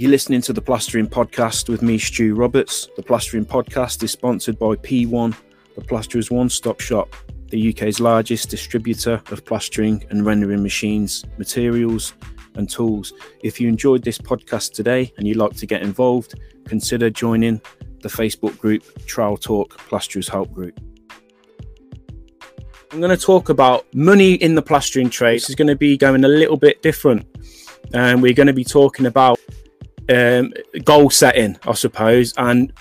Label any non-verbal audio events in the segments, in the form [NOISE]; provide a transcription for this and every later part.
You're listening to the Plastering Podcast with me, Stu Roberts. The Plastering Podcast is sponsored by P1, the Plasterers One Stop Shop, the UK's largest distributor of plastering and rendering machines, materials, and tools. If you enjoyed this podcast today and you'd like to get involved, consider joining the Facebook group Trowel Talk Plasterers Help Group. I'm going to talk about money in the plastering trade. This is going to be going a little bit different. And we're going to be talking about um, goal setting, I suppose, and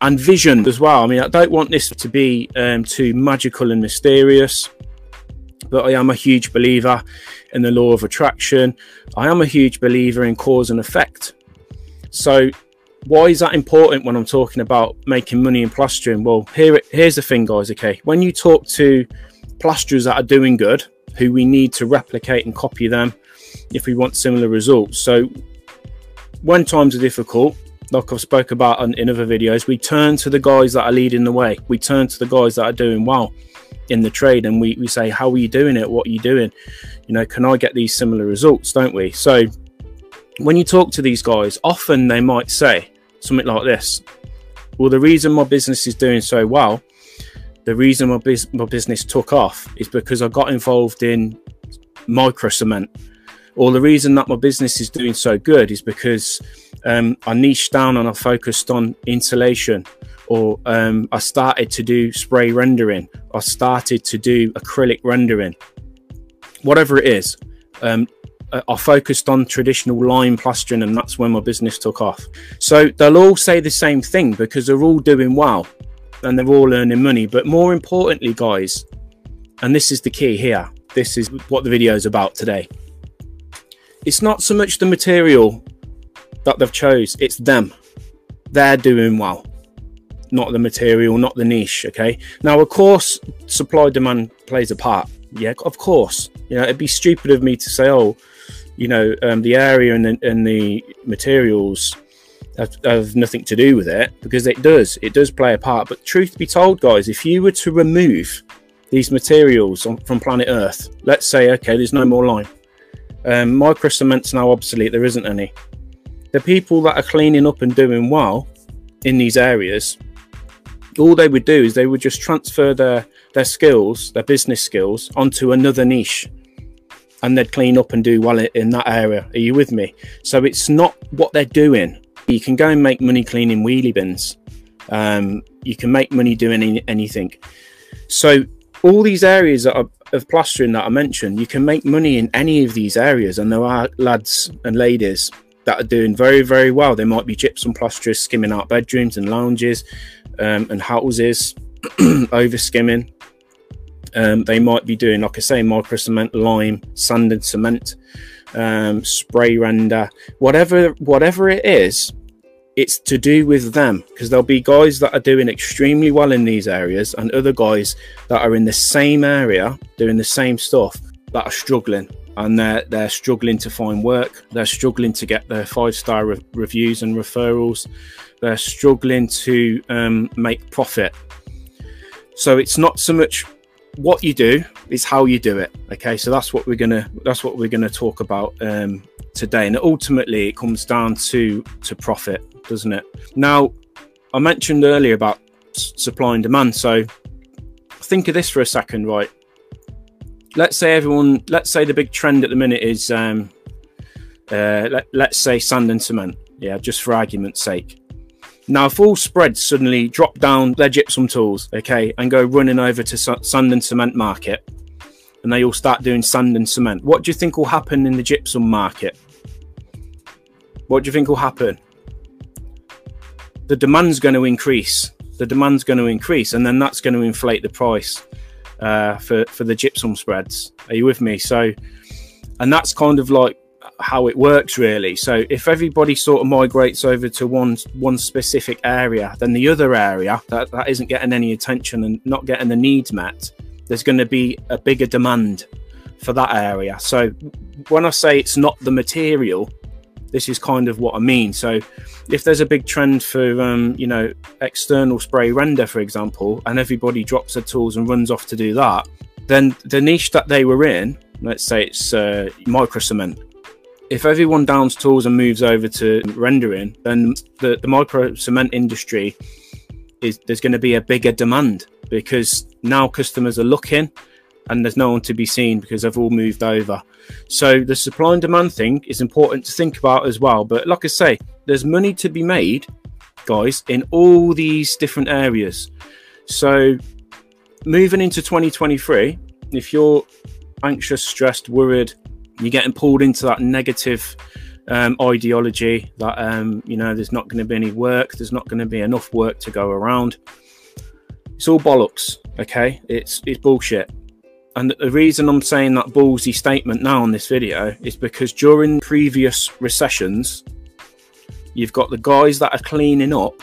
and vision as well. I mean, I don't want this to be um, too magical and mysterious, but I am a huge believer in the law of attraction. I am a huge believer in cause and effect. So, why is that important when I'm talking about making money in plastering? Well, here here's the thing, guys. Okay, when you talk to plasterers that are doing good, who we need to replicate and copy them if we want similar results. So when times are difficult, like I've spoke about in other videos, we turn to the guys that are leading the way. We turn to the guys that are doing well in the trade and we, we say, how are you doing it? What are you doing? You know, can I get these similar results? Don't we? So when you talk to these guys, often they might say something like this. Well, the reason my business is doing so well, the reason my, bus- my business took off is because I got involved in micro cement or the reason that my business is doing so good is because um, I niched down and I focused on insulation, or um, I started to do spray rendering, I started to do acrylic rendering, whatever it is. Um, I focused on traditional lime plastering, and that's when my business took off. So they'll all say the same thing because they're all doing well and they're all earning money. But more importantly, guys, and this is the key here, this is what the video is about today it's not so much the material that they've chose it's them. They're doing well. Not the material not the niche okay? Now of course supply demand plays a part. Yeah of course. You know it'd be stupid of me to say oh you know um, the area and the, and the materials have, have nothing to do with it because it does it does play a part. But truth be told guys if you were to remove these materials on, from planet earth let's say okay there's no more lime um, micro cement's now obsolete, there isn't any. The people that are cleaning up and doing well in these areas, all they would do is they would just transfer their, their skills, their business skills, onto another niche and they'd clean up and do well in that area. Are you with me? So it's not what they're doing. You can go and make money cleaning wheelie bins. Um, you can make money doing any, anything. So all these areas that are of plastering that I mentioned, you can make money in any of these areas, and there are lads and ladies that are doing very, very well. They might be gypsum plasterers skimming out bedrooms and lounges um, and houses, [CLEARS THROAT] over skimming. Um, they might be doing, like I say, micro cement, lime, sand and cement, um, spray render, whatever, whatever it is it's to do with them because there'll be guys that are doing extremely well in these areas and other guys that are in the same area doing the same stuff that are struggling. And they're they're struggling to find work. They're struggling to get their five star re reviews and referrals. They're struggling to um, make profit. So it's not so much what you do is how you do it okay so that's what we're gonna that's what we're gonna talk about um, today and ultimately it comes down to to profit doesn't it? Now, I mentioned earlier about supply and demand. So think of this for a second, right? Let's say everyone, let's say the big trend at the minute is, um, uh, let, let's say sand and cement. Yeah, just for argument's sake. Now, if all spreads suddenly drop down their gypsum tools, okay, and go running over to sand and cement market, and they all start doing sand and cement, what do you think will happen in the gypsum market? What do you think will happen? the demand's going to increase. The demand's going to increase, and then that's going to inflate the price uh, for for the gypsum spreads. Are you with me? So, and that's kind of like how it works, really. So, if everybody sort of migrates over to one one specific area, then the other area that that isn't getting any attention and not getting the needs met, there's going to be a bigger demand for that area. So, when I say it's not the material this is kind of what I mean. So if there's a big trend for, um, you know, external spray render, for example, and everybody drops their tools and runs off to do that, then the niche that they were in, let's say it's uh, micro cement, if everyone downs tools and moves over to rendering, then the, the micro cement industry is there's going to be a bigger demand because now customers are looking and there's no one to be seen because they've all moved over. So the supply and demand thing is important to think about as well. But like I say, there's money to be made, guys, in all these different areas. So moving into 2023, if you're anxious, stressed, worried, you're getting pulled into that negative um, ideology that um, you know there's not going to be any work, there's not going to be enough work to go around. It's all bollocks. Okay, it's it's bullshit. And the reason I'm saying that ballsy statement now on this video is because during previous recessions, you've got the guys that are cleaning up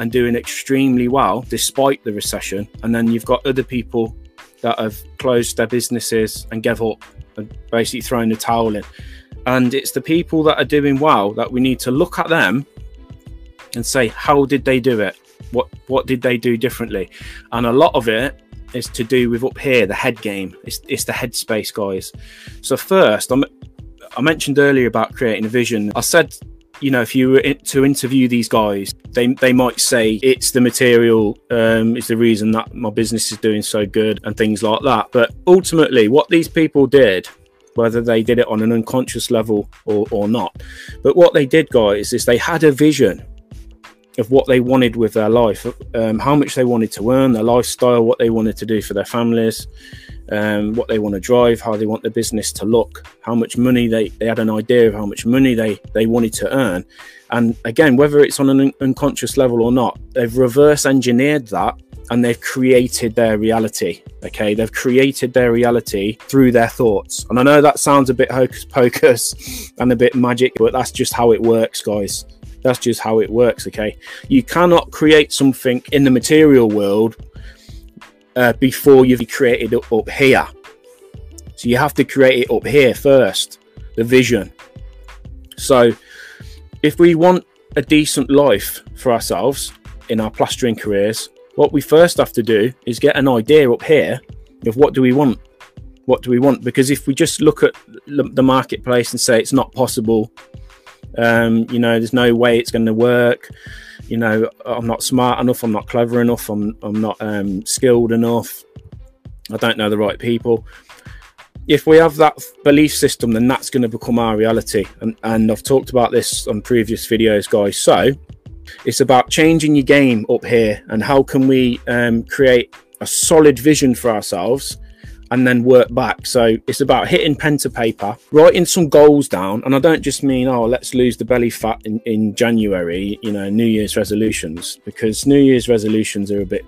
and doing extremely well despite the recession, and then you've got other people that have closed their businesses and gave up basically throwing the towel in. And it's the people that are doing well that we need to look at them and say, how did they do it? What what did they do differently? And a lot of it is to do with up here, the head game. It's, it's the headspace, guys. So first, I'm, I mentioned earlier about creating a vision. I said you know, if you were to interview these guys, they they might say it's the material um, is the reason that my business is doing so good and things like that. But ultimately, what these people did, whether they did it on an unconscious level or, or not, but what they did, guys, is they had a vision of what they wanted with their life, um, how much they wanted to earn, their lifestyle, what they wanted to do for their families um, what they want to drive, how they want the business to look, how much money they, they had an idea of how much money they, they wanted to earn. And again, whether it's on an un- unconscious level or not, they've reverse engineered that and they've created their reality. Okay, they've created their reality through their thoughts. And I know that sounds a bit hocus pocus and a bit magic, but that's just how it works, guys. That's just how it works. Okay, you cannot create something in the material world uh, before you've created it up here. So you have to create it up here first, the vision. So if we want a decent life for ourselves in our plastering careers, what we first have to do is get an idea up here of what do we want? What do we want? Because if we just look at the marketplace and say it's not possible, um, you know, there's no way it's going to work you know, I'm not smart enough, I'm not clever enough, I'm, I'm not um, skilled enough, I don't know the right people. If we have that belief system, then that's going to become our reality. And, and I've talked about this on previous videos, guys. So it's about changing your game up here and how can we um, create a solid vision for ourselves and then work back. So it's about hitting pen to paper, writing some goals down. And I don't just mean, oh, let's lose the belly fat in, in January, you know, New Year's resolutions, because New Year's resolutions are a bit,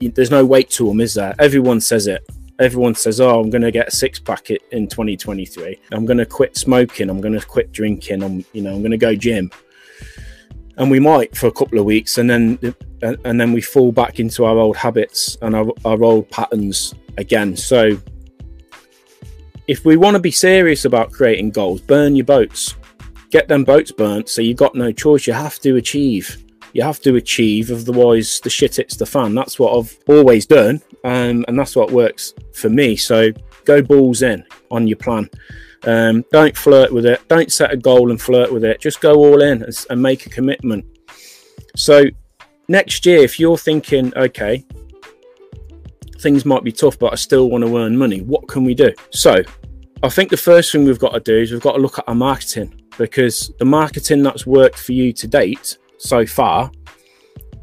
there's no weight to them, is there? Everyone says it. Everyone says, oh, I'm going to get a six pack in 2023. I'm going to quit smoking. I'm going to quit drinking. I'm, you know, I'm going to go gym and we might for a couple of weeks and then and then we fall back into our old habits and our, our old patterns again. So if we want to be serious about creating goals burn your boats. Get them boats burnt so you've got no choice. You have to achieve. You have to achieve otherwise the shit hits the fan. That's what i've always done um, and that's what works for me. So go balls in on your plan. Um, don't flirt with it. Don't set a goal and flirt with it. Just go all in and, and make a commitment. So next year, if you're thinking, okay, things might be tough, but I still want to earn money, what can we do? So I think the first thing we've got to do is we've got to look at our marketing because the marketing that's worked for you to date so far,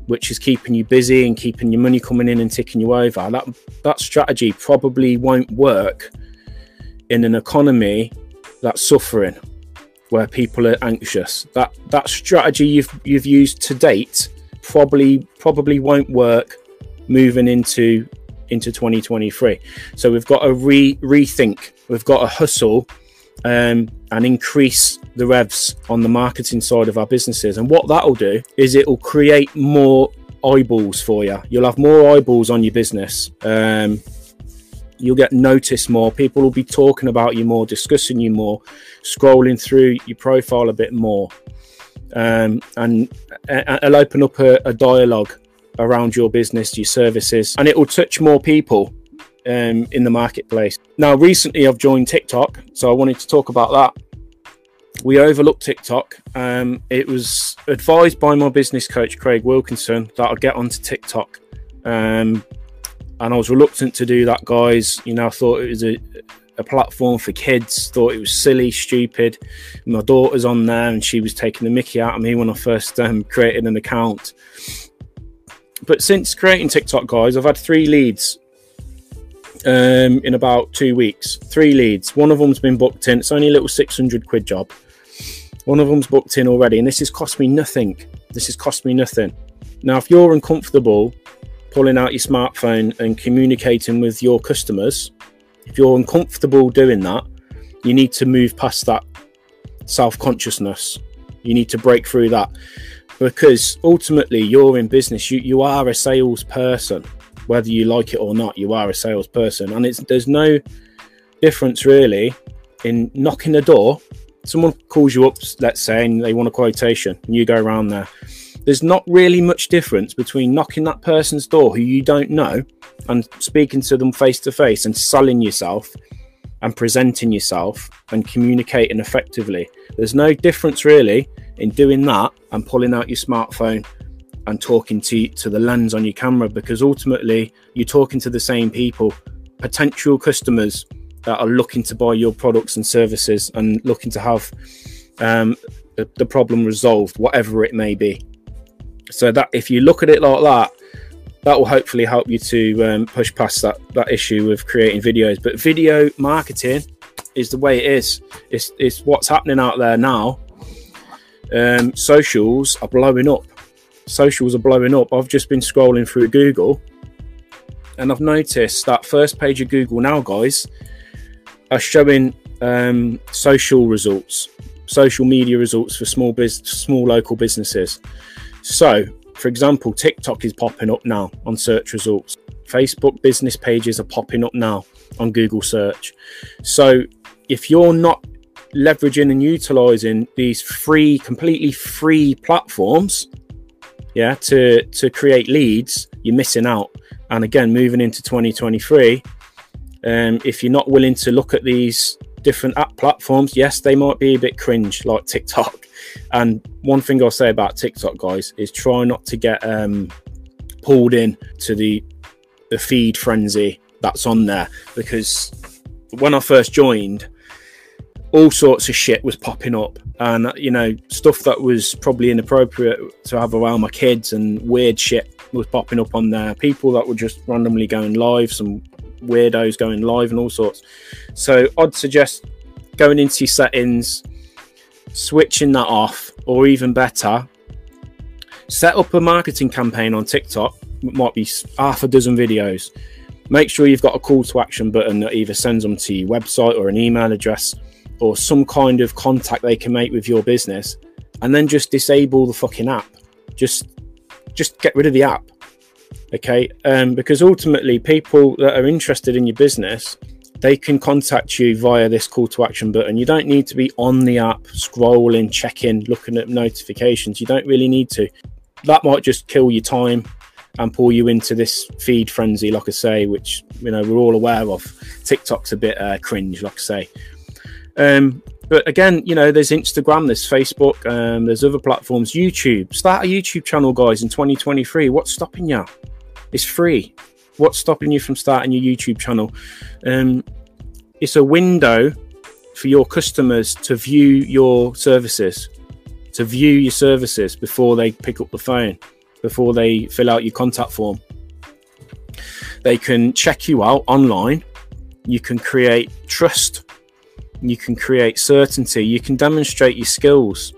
which is keeping you busy and keeping your money coming in and ticking you over, that that strategy probably won't work in an economy that's suffering, where people are anxious. That that strategy you've you've used to date probably probably won't work moving into into 2023. So we've got to re rethink. We've got to hustle um, and increase the revs on the marketing side of our businesses. And what that'll do is it'll create more eyeballs for you. You'll have more eyeballs on your business. Um, you'll get noticed more. People will be talking about you more, discussing you more, scrolling through your profile a bit more. Um, and it'll open up a, a dialogue around your business, your services, and it will touch more people um, in the marketplace. Now, recently I've joined TikTok, so I wanted to talk about that. We overlooked TikTok. Um, it was advised by my business coach, Craig Wilkinson, that I'd get onto TikTok. Um, and I was reluctant to do that, guys. You know, I thought it was a, a platform for kids, thought it was silly, stupid. My daughter's on there and she was taking the mickey out of me when I first um, created an account. But since creating TikTok, guys, I've had three leads um, in about two weeks. Three leads. One of them's been booked in. It's only a little 600 quid job. One of them's booked in already, and this has cost me nothing. This has cost me nothing. Now, if you're uncomfortable pulling out your smartphone and communicating with your customers, if you're uncomfortable doing that, you need to move past that self consciousness. You need to break through that because ultimately you're in business. You, you are a salesperson, whether you like it or not, you are a salesperson. And it's, there's no difference really in knocking the door. Someone calls you up, let's say, and they want a quotation, and you go around there there's not really much difference between knocking that person's door who you don't know and speaking to them face to face and selling yourself and presenting yourself and communicating effectively. There's no difference really in doing that and pulling out your smartphone and talking to, to the lens on your camera because ultimately you're talking to the same people, potential customers that are looking to buy your products and services and looking to have um, the, the problem resolved, whatever it may be. So that if you look at it like that, that will hopefully help you to um, push past that that issue of creating videos. But video marketing is the way it is. It's it's what's happening out there now. Um, socials are blowing up. Socials are blowing up. I've just been scrolling through Google, and I've noticed that first page of Google now, guys, are showing um, social results, social media results for small biz, small local businesses. So, for example, TikTok is popping up now on search results. Facebook business pages are popping up now on Google search. So, if you're not leveraging and utilizing these free, completely free platforms, yeah, to to create leads, you're missing out. And again, moving into 2023, um, if you're not willing to look at these different app platforms, yes, they might be a bit cringe, like TikTok. And one thing I'll say about TikTok, guys, is try not to get um, pulled in to the the feed frenzy that's on there because when I first joined, all sorts of shit was popping up, and you know stuff that was probably inappropriate to have around my kids and weird shit was popping up on there. People that were just randomly going live, some weirdos going live, and all sorts. So I'd suggest going into your settings switching that off, or even better, set up a marketing campaign on TikTok. It might be half a dozen videos. Make sure you've got a call to action button that either sends them to your website or an email address or some kind of contact they can make with your business, and then just disable the fucking app. Just, just get rid of the app. Okay, um, because ultimately, people that are interested in your business they can contact you via this call to action button. You don't need to be on the app, scrolling, checking, looking at notifications. You don't really need to. That might just kill your time and pull you into this feed frenzy, like I say, which you know we're all aware of. TikTok's a bit uh, cringe, like I say. Um, but again, you know, there's Instagram, there's Facebook, um, there's other platforms, YouTube. Start a YouTube channel, guys, in 2023. What's stopping you? It's free. What's stopping you from starting your YouTube channel? Um, it's a window for your customers to view your services, to view your services before they pick up the phone, before they fill out your contact form. They can check you out online. You can create trust. You can create certainty. You can demonstrate your skills.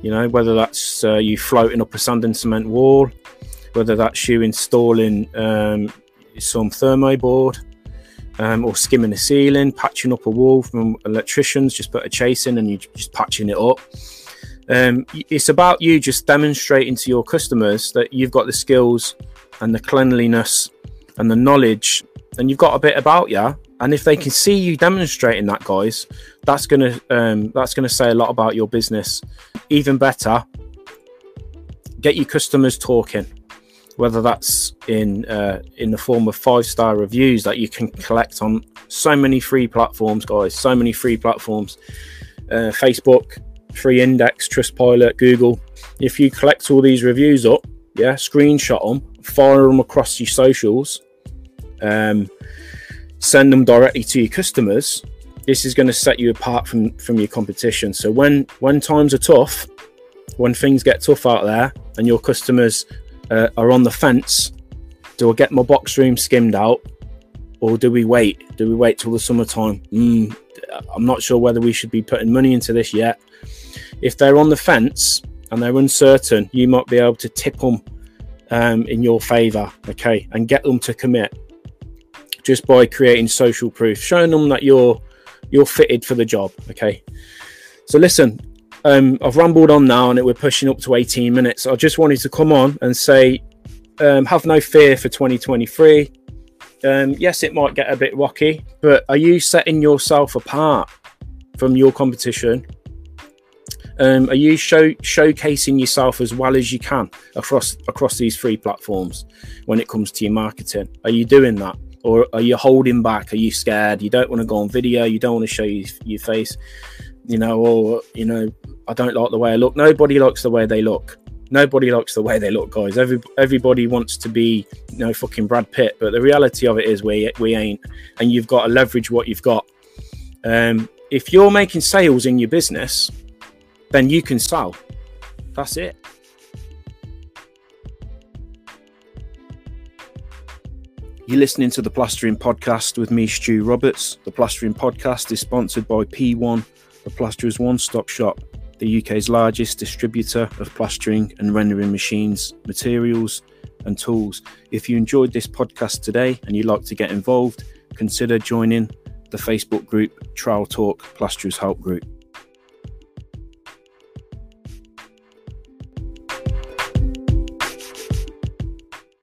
You know, whether that's uh, you floating up a sand and cement wall, whether that's you installing um, some thermo board um, or skimming a ceiling, patching up a wall from electricians, just put a chase in and you're just patching it up. Um, it's about you just demonstrating to your customers that you've got the skills and the cleanliness and the knowledge and you've got a bit about you and if they can see you demonstrating that guys that's gonna um, that's gonna say a lot about your business. Even better get your customers talking whether that's in uh, in the form of five star reviews that you can collect on so many free platforms, guys. So many free platforms: uh, Facebook, Free Index, Trustpilot, Google. If you collect all these reviews up, yeah, screenshot them, fire them across your socials, um, send them directly to your customers. This is going to set you apart from from your competition. So when when times are tough, when things get tough out there, and your customers uh, are on the fence, do I get my box room skimmed out, or do we wait? Do we wait till the summertime? Mm, I'm not sure whether we should be putting money into this yet. If they're on the fence and they're uncertain, you might be able to tip them um, in your favor, okay, and get them to commit just by creating social proof, showing them that you're you're fitted for the job, okay. So listen, um, I've rambled on now, and we're pushing up to 18 minutes. I just wanted to come on and say, um, have no fear for 2023. Um, yes, it might get a bit rocky, but are you setting yourself apart from your competition? Um, are you show, showcasing yourself as well as you can across across these three platforms when it comes to your marketing? Are you doing that, or are you holding back? Are you scared? You don't want to go on video. You don't want to show you, your face. You know, or you know, I don't like the way I look. Nobody likes the way they look. Nobody likes the way they look, guys. Every everybody wants to be, you know, fucking Brad Pitt. But the reality of it is, we we ain't, and you've got to leverage what you've got. Um, if you're making sales in your business, then you can sell. That's it. You're listening to the Plastering Podcast with me, Stu Roberts. The Plastering Podcast is sponsored by P1, the Plasterer's One Stop Shop, the UK's largest distributor of plastering and rendering machines, materials, and tools. If you enjoyed this podcast today and you'd like to get involved, consider joining the Facebook group Trowel Talk Plasterers Help Group.